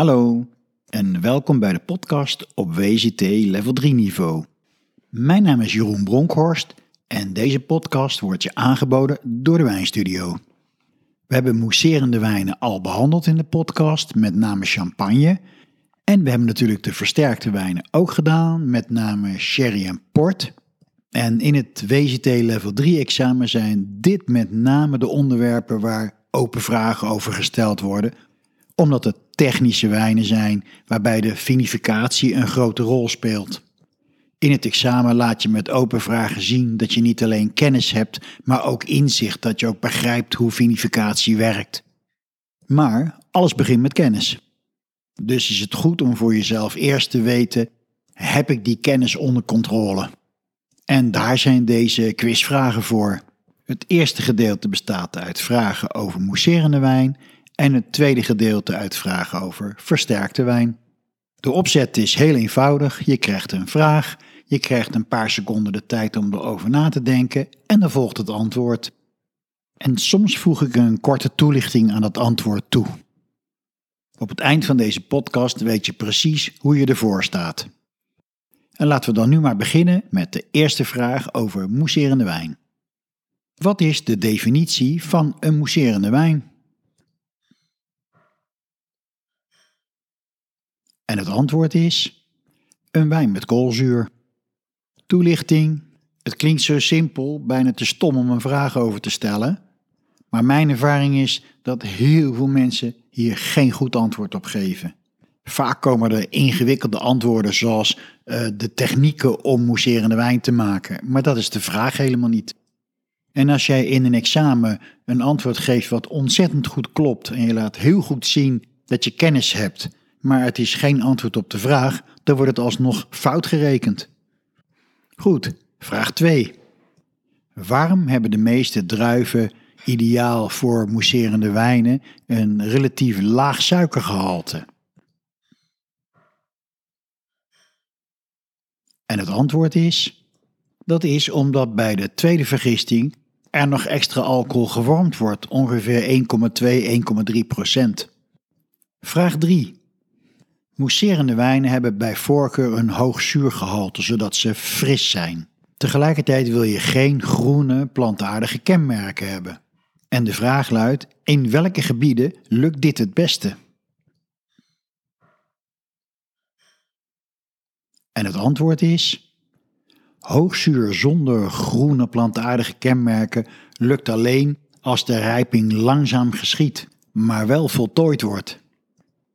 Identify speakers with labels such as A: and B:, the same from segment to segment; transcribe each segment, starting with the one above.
A: Hallo en welkom bij de podcast op WCT Level 3 niveau. Mijn naam is Jeroen Bronkhorst en deze podcast wordt je aangeboden door de Wijnstudio. We hebben mousserende wijnen al behandeld in de podcast, met name champagne. En we hebben natuurlijk de versterkte wijnen ook gedaan, met name sherry en port. En in het WCT Level 3 examen zijn dit met name de onderwerpen waar open vragen over gesteld worden, omdat het technische wijnen zijn waarbij de vinificatie een grote rol speelt. In het examen laat je met open vragen zien dat je niet alleen kennis hebt, maar ook inzicht dat je ook begrijpt hoe vinificatie werkt. Maar alles begint met kennis. Dus is het goed om voor jezelf eerst te weten: heb ik die kennis onder controle? En daar zijn deze quizvragen voor. Het eerste gedeelte bestaat uit vragen over mousserende wijn en het tweede gedeelte uit vragen over versterkte wijn. De opzet is heel eenvoudig. Je krijgt een vraag, je krijgt een paar seconden de tijd om erover na te denken en dan volgt het antwoord. En soms voeg ik een korte toelichting aan dat antwoord toe. Op het eind van deze podcast weet je precies hoe je ervoor staat. En laten we dan nu maar beginnen met de eerste vraag over mousserende wijn. Wat is de definitie van een mousserende wijn? En het antwoord is: een wijn met koolzuur. Toelichting. Het klinkt zo simpel, bijna te stom om een vraag over te stellen. Maar mijn ervaring is dat heel veel mensen hier geen goed antwoord op geven. Vaak komen er ingewikkelde antwoorden zoals uh, de technieken om mousserende wijn te maken. Maar dat is de vraag helemaal niet. En als jij in een examen een antwoord geeft wat ontzettend goed klopt en je laat heel goed zien dat je kennis hebt, maar het is geen antwoord op de vraag, dan wordt het alsnog fout gerekend. Goed, vraag 2. Waarom hebben de meeste druiven ideaal voor mousserende wijnen een relatief laag suikergehalte? En het antwoord is: dat is omdat bij de tweede vergisting er nog extra alcohol gevormd wordt, ongeveer 1,2-1,3 procent. Vraag 3. Mousserende wijnen hebben bij voorkeur een hoog zuurgehalte, zodat ze fris zijn. Tegelijkertijd wil je geen groene, plantaardige kenmerken hebben. En de vraag luidt: in welke gebieden lukt dit het beste? En het antwoord is: hoogzuur zonder groene plantaardige kenmerken lukt alleen als de rijping langzaam geschiet, maar wel voltooid wordt.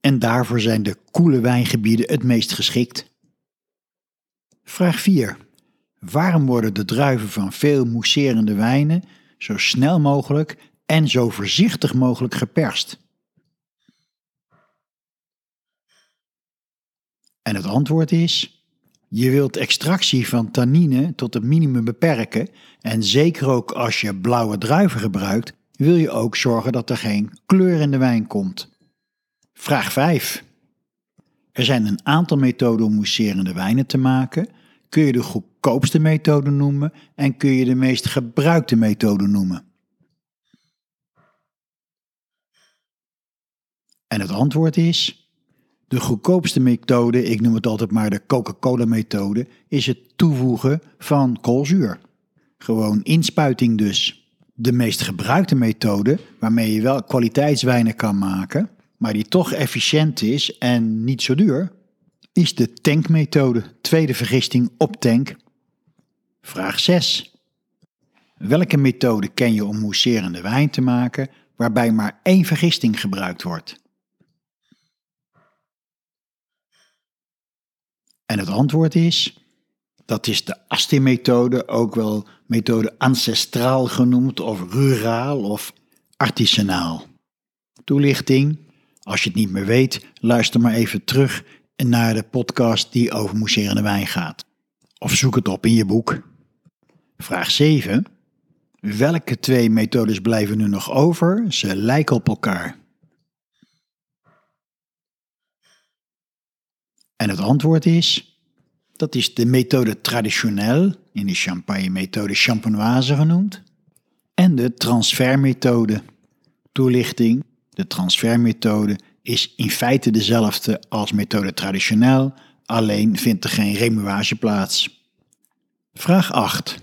A: En daarvoor zijn de koele wijngebieden het meest geschikt. Vraag 4. Waarom worden de druiven van veel mousserende wijnen zo snel mogelijk en zo voorzichtig mogelijk geperst? En het antwoord is: je wilt extractie van tannine tot het minimum beperken en zeker ook als je blauwe druiven gebruikt, wil je ook zorgen dat er geen kleur in de wijn komt. Vraag 5. Er zijn een aantal methoden om mousserende wijnen te maken. Kun je de goedkoopste methode noemen en kun je de meest gebruikte methode noemen? En het antwoord is: de goedkoopste methode, ik noem het altijd maar de Coca-Cola-methode, is het toevoegen van koolzuur. Gewoon inspuiting dus. De meest gebruikte methode, waarmee je wel kwaliteitswijnen kan maken, maar die toch efficiënt is en niet zo duur, is de tankmethode, tweede vergisting op tank. Vraag 6. Welke methode ken je om mousserende wijn te maken waarbij maar één vergisting gebruikt wordt? En het antwoord is, dat is de Asti-methode, ook wel methode ancestraal genoemd of ruraal of artisanaal. Toelichting, als je het niet meer weet, luister maar even terug naar de podcast die over mousserende wijn gaat. Of zoek het op in je boek. Vraag 7. Welke twee methodes blijven nu nog over? Ze lijken op elkaar. En het antwoord is, dat is de methode traditioneel, in de champagne-methode champenoise genoemd, en de transfermethode. Toelichting, de transfermethode is in feite dezelfde als methode traditioneel, alleen vindt er geen remuage plaats. Vraag 8.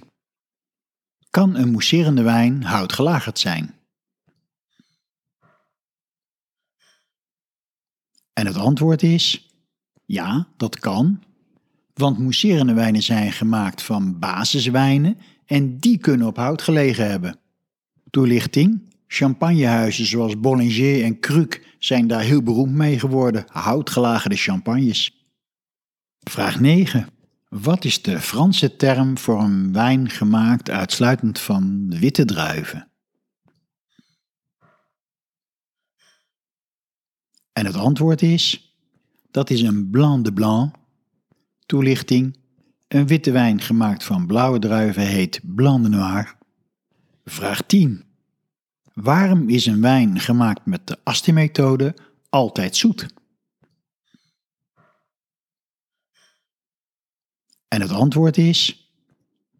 A: Kan een mousserende wijn houtgelagerd zijn? En het antwoord is ja, dat kan. Want mousserende wijnen zijn gemaakt van basiswijnen en die kunnen op hout gelegen hebben. Toelichting: champagnehuizen zoals Bollinger en Kruk zijn daar heel beroemd mee geworden, houtgelagerde champagnes. Vraag 9. Wat is de Franse term voor een wijn gemaakt uitsluitend van witte druiven? En het antwoord is: dat is een blanc de blanc. Toelichting: een witte wijn gemaakt van blauwe druiven heet blanc de noir. Vraag 10. Waarom is een wijn gemaakt met de Asti-methode altijd zoet? En het antwoord is: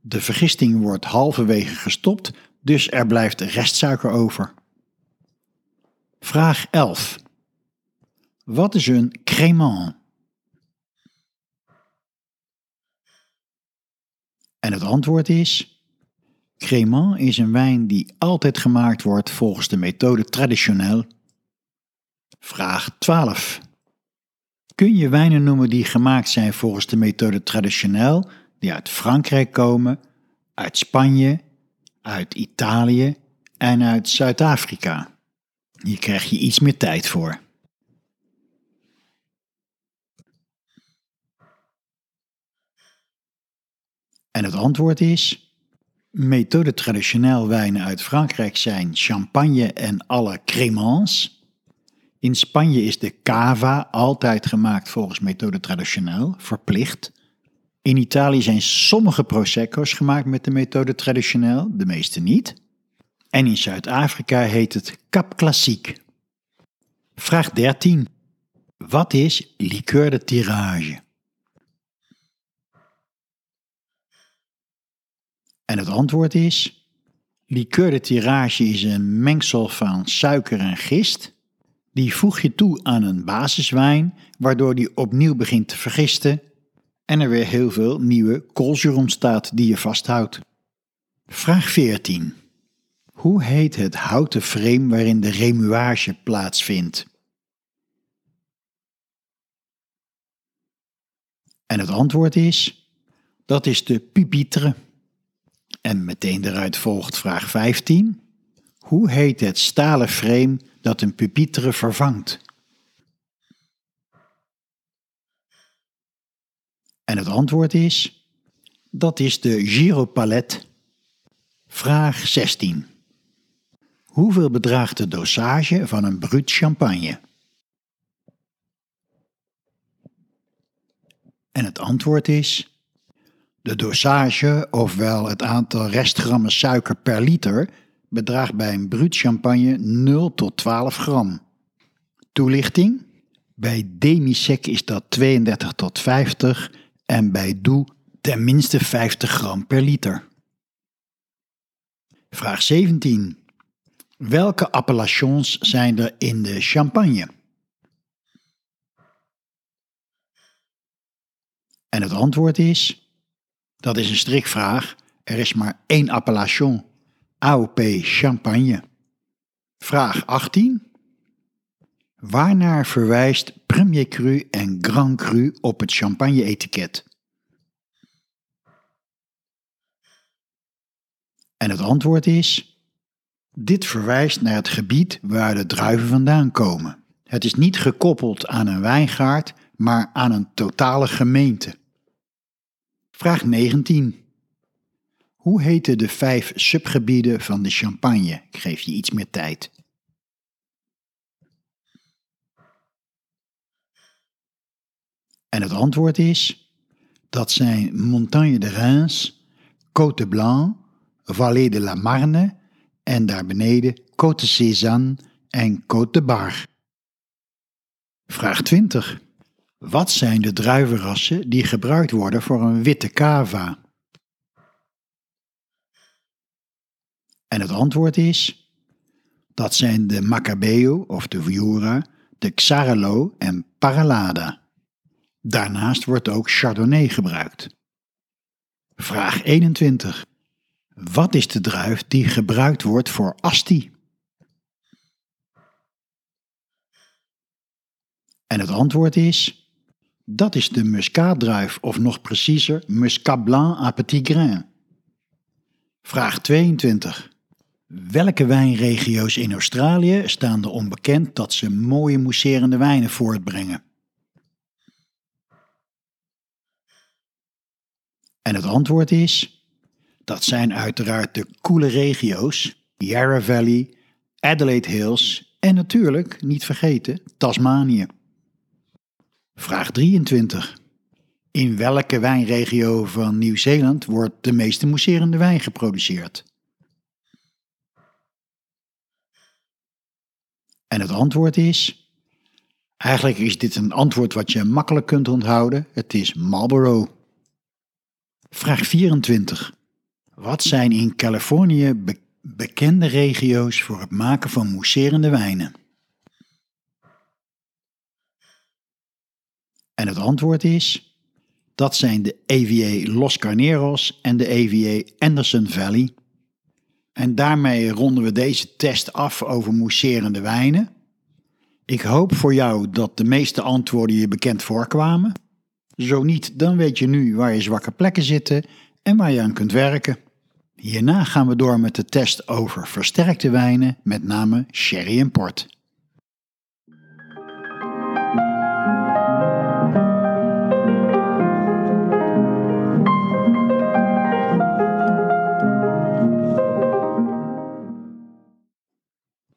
A: de vergisting wordt halverwege gestopt, dus er blijft restsuiker over. Vraag 11. Wat is een crémant? En het antwoord is: Crémant is een wijn die altijd gemaakt wordt volgens de methode traditioneel. Vraag 12. Kun je wijnen noemen die gemaakt zijn volgens de methode traditioneel, die uit Frankrijk komen, uit Spanje, uit Italië en uit Zuid-Afrika? Hier krijg je iets meer tijd voor. En het antwoord is: methode traditioneel wijnen uit Frankrijk zijn champagne en alle crémants. In Spanje is de cava altijd gemaakt volgens methode traditioneel, verplicht. In Italië zijn sommige prosecco's gemaakt met de methode traditioneel, de meeste niet. En in Zuid-Afrika heet het Cap Classique. Vraag 13. Wat is liqueur de tirage? En het antwoord is: liqueur de tirage is een mengsel van suiker en gist. Die voeg je toe aan een basiswijn, waardoor die opnieuw begint te vergisten en er weer heel veel nieuwe koolzuur ontstaat die je vasthoudt. Vraag 14. Hoe heet het houten frame waarin de remuage plaatsvindt? En het antwoord is: dat is de pupitre. En meteen eruit volgt vraag 15. Hoe heet het stalen frame dat een pupitre vervangt? En het antwoord is: dat is de gyropalet. Vraag 16. Hoeveel bedraagt de dosage van een bruut champagne? En het antwoord is de dosage, ofwel het aantal restgrammen suiker per liter, bedraagt bij een bruut champagne 0 tot 12 gram. Toelichting? Bij demisec is dat 32 tot 50 en bij doe ten minste 50 gram per liter. Vraag 17. Welke appellations zijn er in de champagne? En het antwoord is dat is een strikvraag. Er is maar één appellation. AOP Champagne. Vraag 18. Waarnaar verwijst Premier Cru en Grand Cru op het champagne-etiket? En het antwoord is: dit verwijst naar het gebied waar de druiven vandaan komen. Het is niet gekoppeld aan een wijngaard, maar aan een totale gemeente. Vraag 19. Hoe heten de vijf subgebieden van de Champagne? Geef je iets meer tijd. En het antwoord is: dat zijn Montagne de Reims, Côte Blanc, Vallée de la Marne en daar beneden Côte Cézanne en Côte de Bar. Vraag 20. Wat zijn de druivenrassen die gebruikt worden voor een witte cava? En het antwoord is: dat zijn de Macabeo of de Viura, de Xarelo en Paralada. Daarnaast wordt ook Chardonnay gebruikt. Vraag 21. Wat is de druif die gebruikt wordt voor Asti? En het antwoord is: dat is de muscaatdruif, of nog preciezer, Muscat Blanc à petit grain. Vraag 22. Welke wijnregio's in Australië staan er onbekend dat ze mooie mousserende wijnen voortbrengen? En het antwoord is: dat zijn uiteraard de koele regio's, Yarra Valley, Adelaide Hills en natuurlijk, niet vergeten, Tasmanië. Vraag 23. In welke wijnregio van Nieuw-Zeeland wordt de meeste mousserende wijn geproduceerd? En het antwoord is. Eigenlijk is dit een antwoord wat je makkelijk kunt onthouden. Het is Marlborough. Vraag 24. Wat zijn in Californië bekende regio's voor het maken van mousserende wijnen? En het antwoord is: dat zijn de AVA Los Carneros en de AVA Anderson Valley. En daarmee ronden we deze test af over mousserende wijnen. Ik hoop voor jou dat de meeste antwoorden je bekend voorkwamen. Zo niet, dan weet je nu waar je zwakke plekken zitten en waar je aan kunt werken. Hierna gaan we door met de test over versterkte wijnen, met name sherry en port.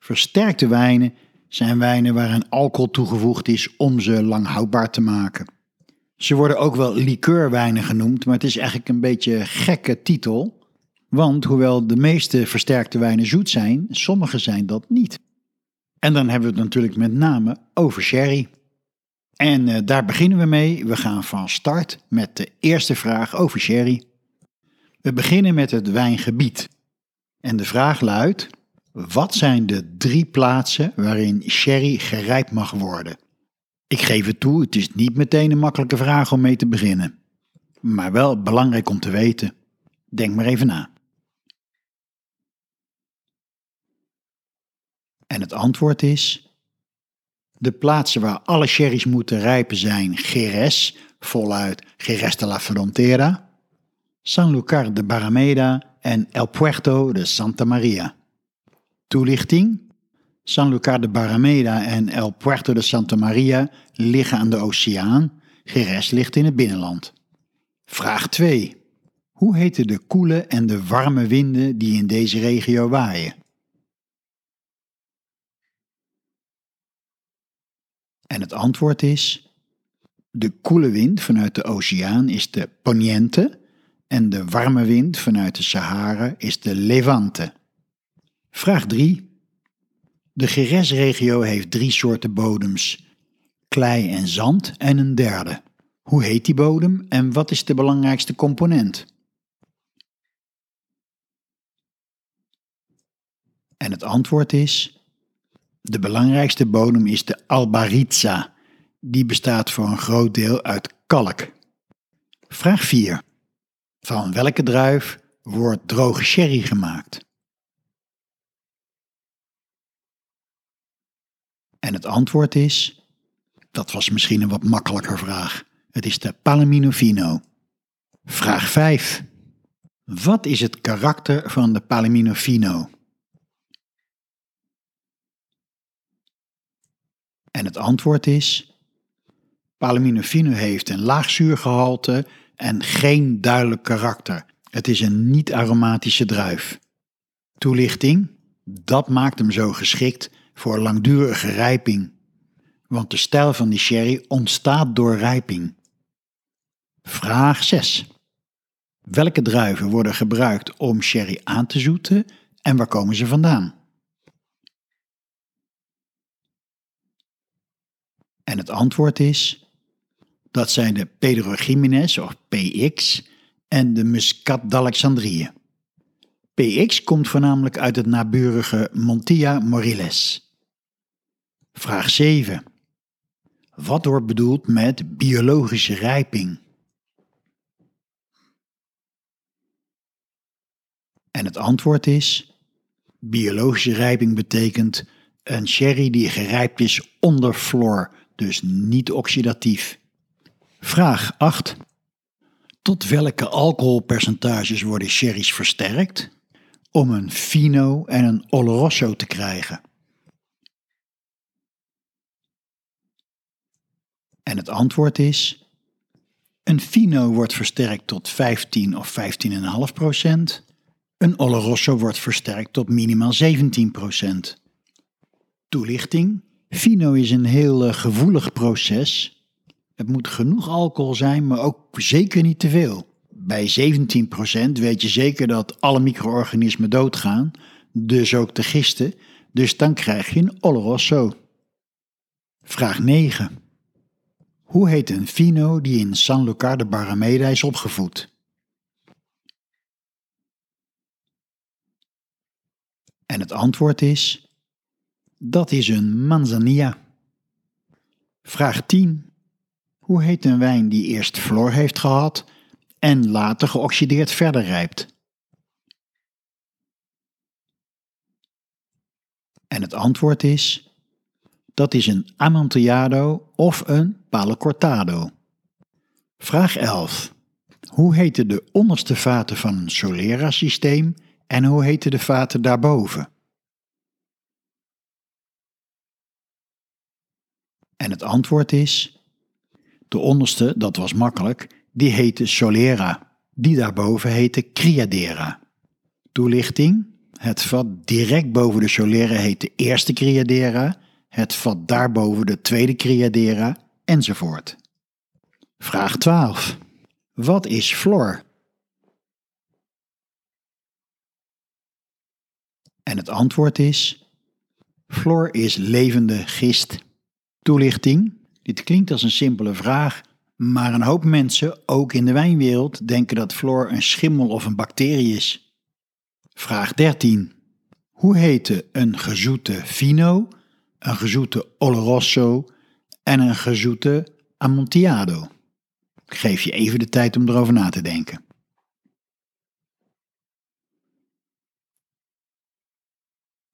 A: Versterkte wijnen zijn wijnen waaraan alcohol toegevoegd is om ze lang houdbaar te maken. Ze worden ook wel liqueurwijnen genoemd, maar het is eigenlijk een beetje gekke titel. Want hoewel de meeste versterkte wijnen zoet zijn, sommige zijn dat niet. En dan hebben we het natuurlijk met name over sherry. En uh, daar beginnen we mee. We gaan van start met de eerste vraag over sherry. We beginnen met het wijngebied. En de vraag luidt: wat zijn de drie plaatsen waarin sherry gerijpt mag worden? Ik geef het toe, het is niet meteen een makkelijke vraag om mee te beginnen. Maar wel belangrijk om te weten. Denk maar even na. En het antwoord is: de plaatsen waar alle sherry's moeten rijpen zijn Jerez, voluit Jerez de la Frontera, Sanlúcar de Barrameda en El Puerto de Santa Maria. Toelichting: Sanlúcar de Barrameda en El Puerto de Santa Maria liggen aan de oceaan, Jerez ligt in het binnenland. Vraag 2. Hoe heten de koele en de warme winden die in deze regio waaien? En het antwoord is: de koele wind vanuit de oceaan is de poniente en de warme wind vanuit de Sahara is de levante. Vraag 3. De Geres-regio heeft drie soorten bodems: klei en zand en een derde. Hoe heet die bodem en wat is de belangrijkste component? En het antwoord is: de belangrijkste bodem is de albaritza. Die bestaat voor een groot deel uit kalk. Vraag 4. Van welke druif wordt droge sherry gemaakt? En het antwoord is, dat was misschien een wat makkelijker vraag. Het is de Palomino Fino. Vraag 5. Wat is het karakter van de Palomino Fino? En het antwoord is: Palomino Fino heeft een laag zuurgehalte en geen duidelijk karakter. Het is een niet-aromatische druif. Toelichting: dat maakt hem zo geschikt voor langdurige rijping, want de stijl van die sherry ontstaat door rijping. Vraag 6. Welke druiven worden gebruikt om sherry aan te zoeten en waar komen ze vandaan? En het antwoord is: dat zijn de Pedro Jiménez of PX en de Muscat d'Alexandrie. PX komt voornamelijk uit het naburige Montilla Moriles. Vraag 7. Wat wordt bedoeld met biologische rijping? En het antwoord is: biologische rijping betekent een sherry die gerijpt is onder floor, dus niet oxidatief. Vraag 8. Tot welke alcoholpercentages worden sherry's versterkt om een fino en een oloroso te krijgen? En het antwoord is: een fino wordt versterkt tot 15 of 15,5 procent. Een oloroso wordt versterkt tot minimaal 17 procent. Toelichting: Fino is een heel uh, gevoelig proces. Het moet genoeg alcohol zijn, maar ook zeker niet te veel. Bij 17% weet je zeker dat alle micro-organismen doodgaan, dus ook de gisten, dus dan krijg je een Oloroso. Vraag 9. Hoe heet een fino die in San Lucar de Barrameda is opgevoed? En het antwoord is: dat is een manzanilla. Vraag 10. Hoe heet een wijn die eerst floor heeft gehad en later geoxideerd verder rijpt? En het antwoord is: dat is een Amontillado of een Palo Cortado. Vraag 11. Hoe heten de onderste vaten van een Solera-systeem en hoe heten de vaten daarboven? En het antwoord is: de onderste, dat was makkelijk, die heette Solera. Die daarboven heette Criadera. Toelichting: het vat direct boven de Solera heet de eerste Criadera, het vat daarboven de tweede Criadera, enzovoort. Vraag 12. Wat is fluor? En het antwoord is: fluor is levende gist. Toelichting: Dit klinkt als een simpele vraag, maar een hoop mensen, ook in de wijnwereld, denken dat fluor een schimmel of een bacterie is. Vraag 13. Hoe heten een gezoete fino, een gezoete oloroso en een gezoete amontillado? Ik geef je even de tijd om erover na te denken.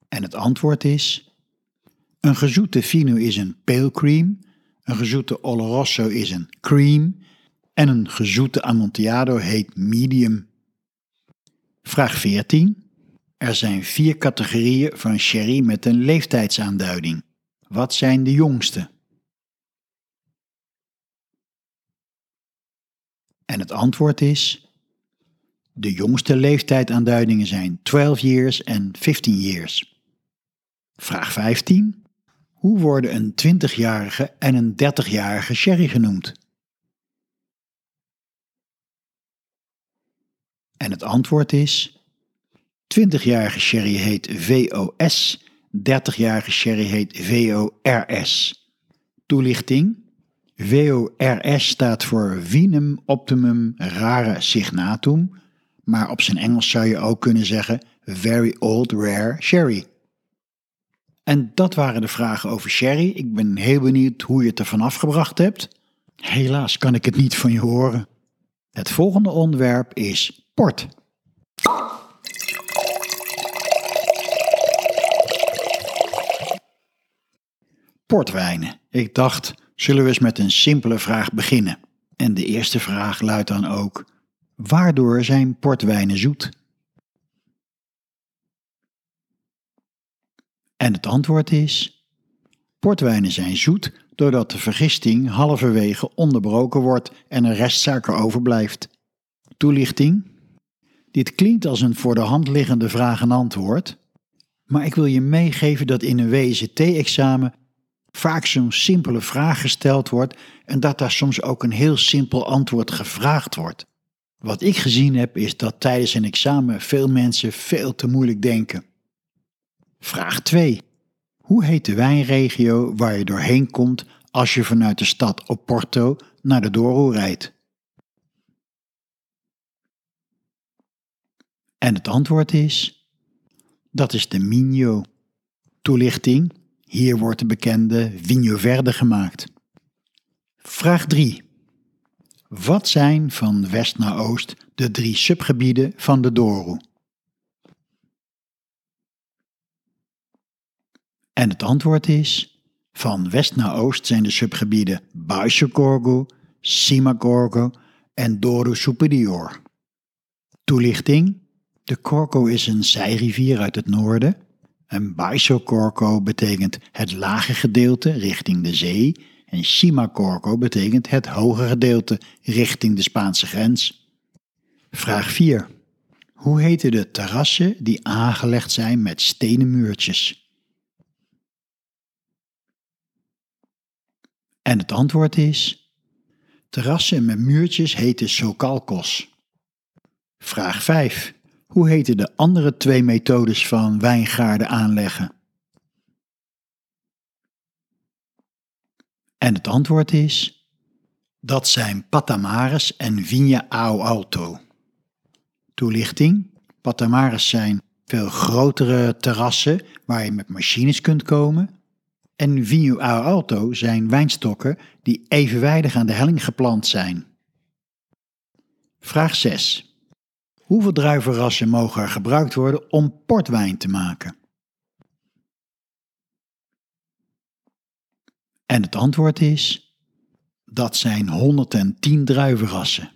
A: En het antwoord is een gezoete fino is een pale cream, een gezoete oloroso is een cream en een gezoete amontillado heet medium. Vraag 14. Er zijn vier categorieën van sherry met een leeftijdsaanduiding. Wat zijn de jongste? En het antwoord is: de jongste leeftijdaanduidingen zijn 12 years en 15 years. Vraag 15. Hoe worden een 20-jarige en een 30-jarige sherry genoemd? En het antwoord is: 20-jarige sherry heet VOS, 30-jarige sherry heet VORS. Toelichting: VORS staat voor Vinum Optimum Rare Signatum, maar op zijn Engels zou je ook kunnen zeggen Very Old Rare Sherry. En dat waren de vragen over sherry. Ik ben heel benieuwd hoe je het ervan afgebracht hebt. Helaas kan ik het niet van je horen. Het volgende onderwerp is port. Portwijnen. Ik dacht, zullen we eens met een simpele vraag beginnen? En de eerste vraag luidt dan ook: waardoor zijn portwijnen zoet? En het antwoord is: portwijnen zijn zoet doordat de vergisting halverwege onderbroken wordt en er restsuiker overblijft. Toelichting: Dit klinkt als een voor de hand liggende vraag en antwoord, maar ik wil je meegeven dat in een WST-examen vaak zo'n simpele vraag gesteld wordt en dat daar soms ook een heel simpel antwoord gevraagd wordt. Wat ik gezien heb is dat tijdens een examen veel mensen veel te moeilijk denken. Vraag 2. Hoe heet de wijnregio waar je doorheen komt als je vanuit de stad Oporto naar de Douro rijdt? En het antwoord is: dat is de Minho. Toelichting: hier wordt de bekende Vinho Verde gemaakt. Vraag 3. Wat zijn van west naar oost de drie subgebieden van de Douro? En het antwoord is: van west naar oost zijn de subgebieden Baixo Corgo, Cima Corgo en Douro Superior. Toelichting: de Corco is een zijrivier uit het noorden. En Baixo Corco betekent het lage gedeelte richting de zee en Cima Corco betekent het hoge gedeelte richting de Spaanse grens. Vraag 4. Hoe heten de terrassen die aangelegd zijn met stenen muurtjes? En het antwoord is: terrassen met muurtjes heten socalcos. Vraag 5. Hoe heten de andere twee methodes van wijngaarden aanleggen? En het antwoord is: dat zijn Patamares en Vinha ao Alto. Toelichting: Patamares zijn veel grotere terrassen waar je met machines kunt komen. En Vinho ao Alto zijn wijnstokken die evenwijdig aan de helling geplant zijn. Vraag 6. Hoeveel druivenrassen mogen er gebruikt worden om portwijn te maken? En het antwoord is: dat zijn 110 druivenrassen.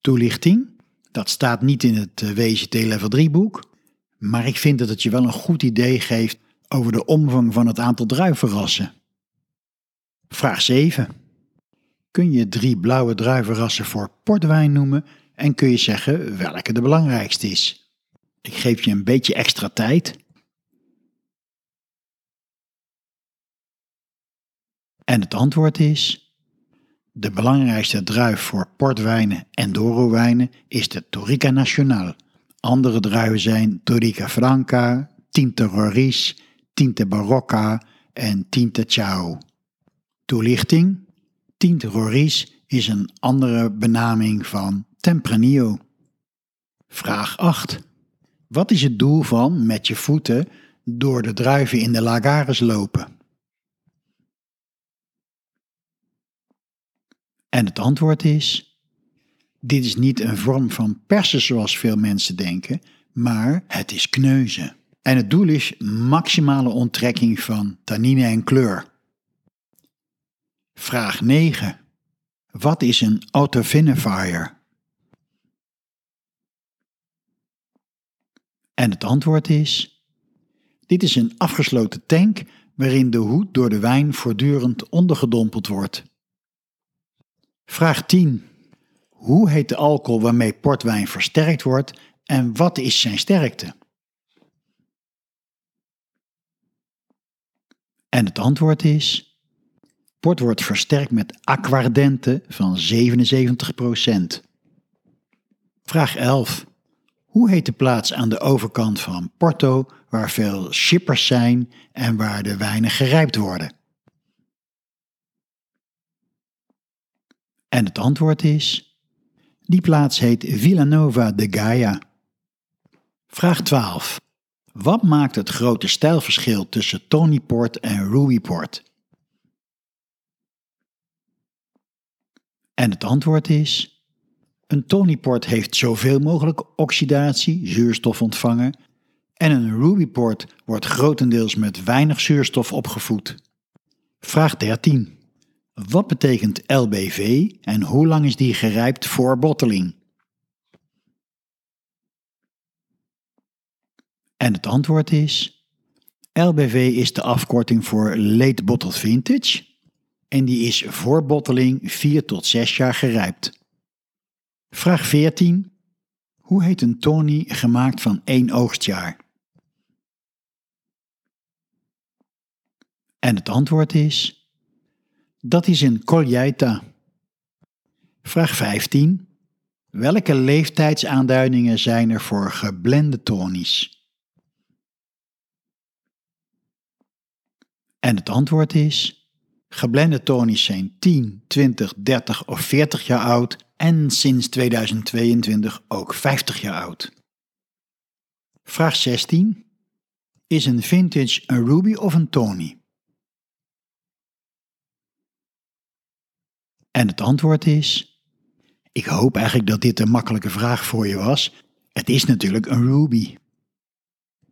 A: Toelichting: dat staat niet in het eh, WCT Level 3 boek, maar ik vind dat het je wel een goed idee geeft over de omvang van het aantal druivenrassen. Vraag 7. Kun je drie blauwe druivenrassen voor portwijn noemen en kun je zeggen welke de belangrijkste is? Ik geef je een beetje extra tijd. En het antwoord is: de belangrijkste druif voor portwijnen en dorowijnen is de Torica Nacional. Andere druiven zijn Torica Franca, Tinta Roriz, Tinta Barocca en Tinta Chao. Toelichting: Tinta Roriz is een andere benaming van Tempranillo. Vraag 8. Wat is het doel van met je voeten door de druiven in de lagares lopen? En het antwoord is: dit is niet een vorm van persen zoals veel mensen denken, maar het is kneuzen. En het doel is maximale onttrekking van tannine en kleur. Vraag 9. Wat is een autovinifier? En het antwoord is: dit is een afgesloten tank waarin de hoed door de wijn voortdurend ondergedompeld wordt. Vraag 10. Hoe heet de alcohol waarmee portwijn versterkt wordt en wat is zijn sterkte? En het antwoord is: port wordt versterkt met aquardente van 77%. Vraag 11. Hoe heet de plaats aan de overkant van Porto waar veel shippers zijn en waar de wijnen gerijpt worden? En het antwoord is: die plaats heet Villanova de Gaia. Vraag 12. Wat maakt het grote stijlverschil tussen Tony Port en Ruby Port? En het antwoord is: een Tony Port heeft zoveel mogelijk oxidatie, zuurstof ontvangen, en een Ruby Port wordt grotendeels met weinig zuurstof opgevoed. Vraag 13. Wat betekent LBV en hoe lang is die gerijpt voor botteling? En het antwoord is: LBV is de afkorting voor Late Bottled Vintage en die is voor botteling 4 tot 6 jaar gerijpt. Vraag 14. Hoe heet een Tony gemaakt van één oogstjaar? En het antwoord is: dat is een colheita. Vraag 15. Welke leeftijdsaanduidingen zijn er voor geblende tonies? En het antwoord is: geblende tonies zijn 10, 20, 30 of 40 jaar oud en sinds 2022 ook 50 jaar oud. Vraag 16. Is een vintage een ruby of een tony? En het antwoord is. Ik hoop eigenlijk dat dit een makkelijke vraag voor je was. Het is natuurlijk een Ruby.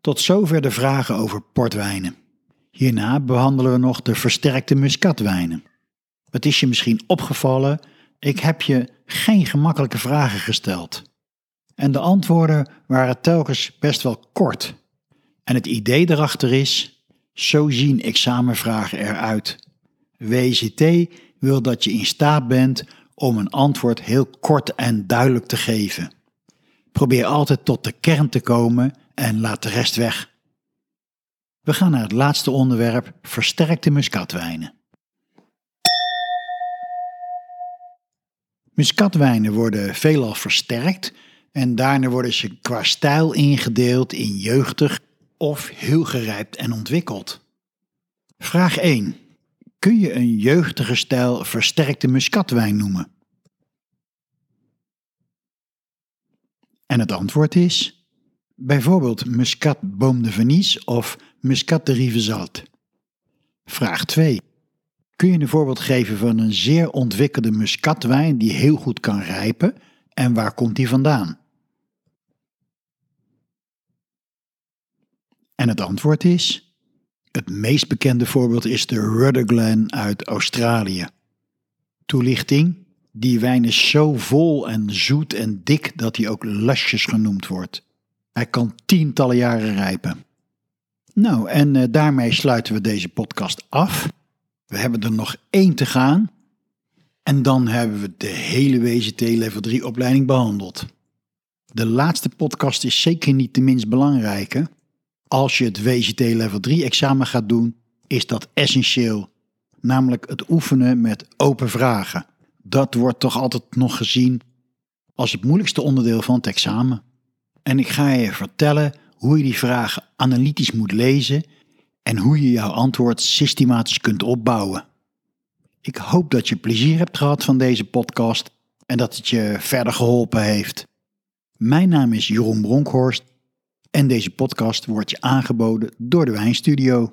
A: Tot zover de vragen over portwijnen. Hierna behandelen we nog de versterkte muskatwijnen. Het is je misschien opgevallen, ik heb je geen gemakkelijke vragen gesteld. En de antwoorden waren telkens best wel kort. En het idee erachter is, zo zien examenvragen eruit. WCT wil dat je in staat bent om een antwoord heel kort en duidelijk te geven. Probeer altijd tot de kern te komen en laat de rest weg. We gaan naar het laatste onderwerp: versterkte muskatwijnen. Muskatwijnen worden veelal versterkt en daarna worden ze qua stijl ingedeeld in jeugdig of heel gerijpt en ontwikkeld. Vraag 1. Kun je een jeugdige stijl versterkte muskatwijn noemen? En het antwoord is bijvoorbeeld Muscat Boom de Venice of Muscat de Rivesaltes. Vraag 2. Kun je een voorbeeld geven van een zeer ontwikkelde muskatwijn die heel goed kan rijpen en waar komt die vandaan? En het antwoord is: het meest bekende voorbeeld is de Rudderglen uit Australië. Toelichting: die wijn is zo vol en zoet en dik dat hij ook lusjes genoemd wordt. Hij kan tientallen jaren rijpen. Nou, en uh, daarmee sluiten we deze podcast af. We hebben er nog één te gaan. En dan hebben we de hele WCT Level 3 opleiding behandeld. De laatste podcast is zeker niet de minst belangrijke. Als je het WCT Level 3 examen gaat doen, is dat essentieel. Namelijk het oefenen met open vragen. Dat wordt toch altijd nog gezien als het moeilijkste onderdeel van het examen. En ik ga je vertellen hoe je die vragen analytisch moet lezen en hoe je jouw antwoord systematisch kunt opbouwen. Ik hoop dat je plezier hebt gehad van deze podcast en dat het je verder geholpen heeft. Mijn naam is Jeroen Bronkhorst en deze podcast wordt je aangeboden door de Wijnstudio.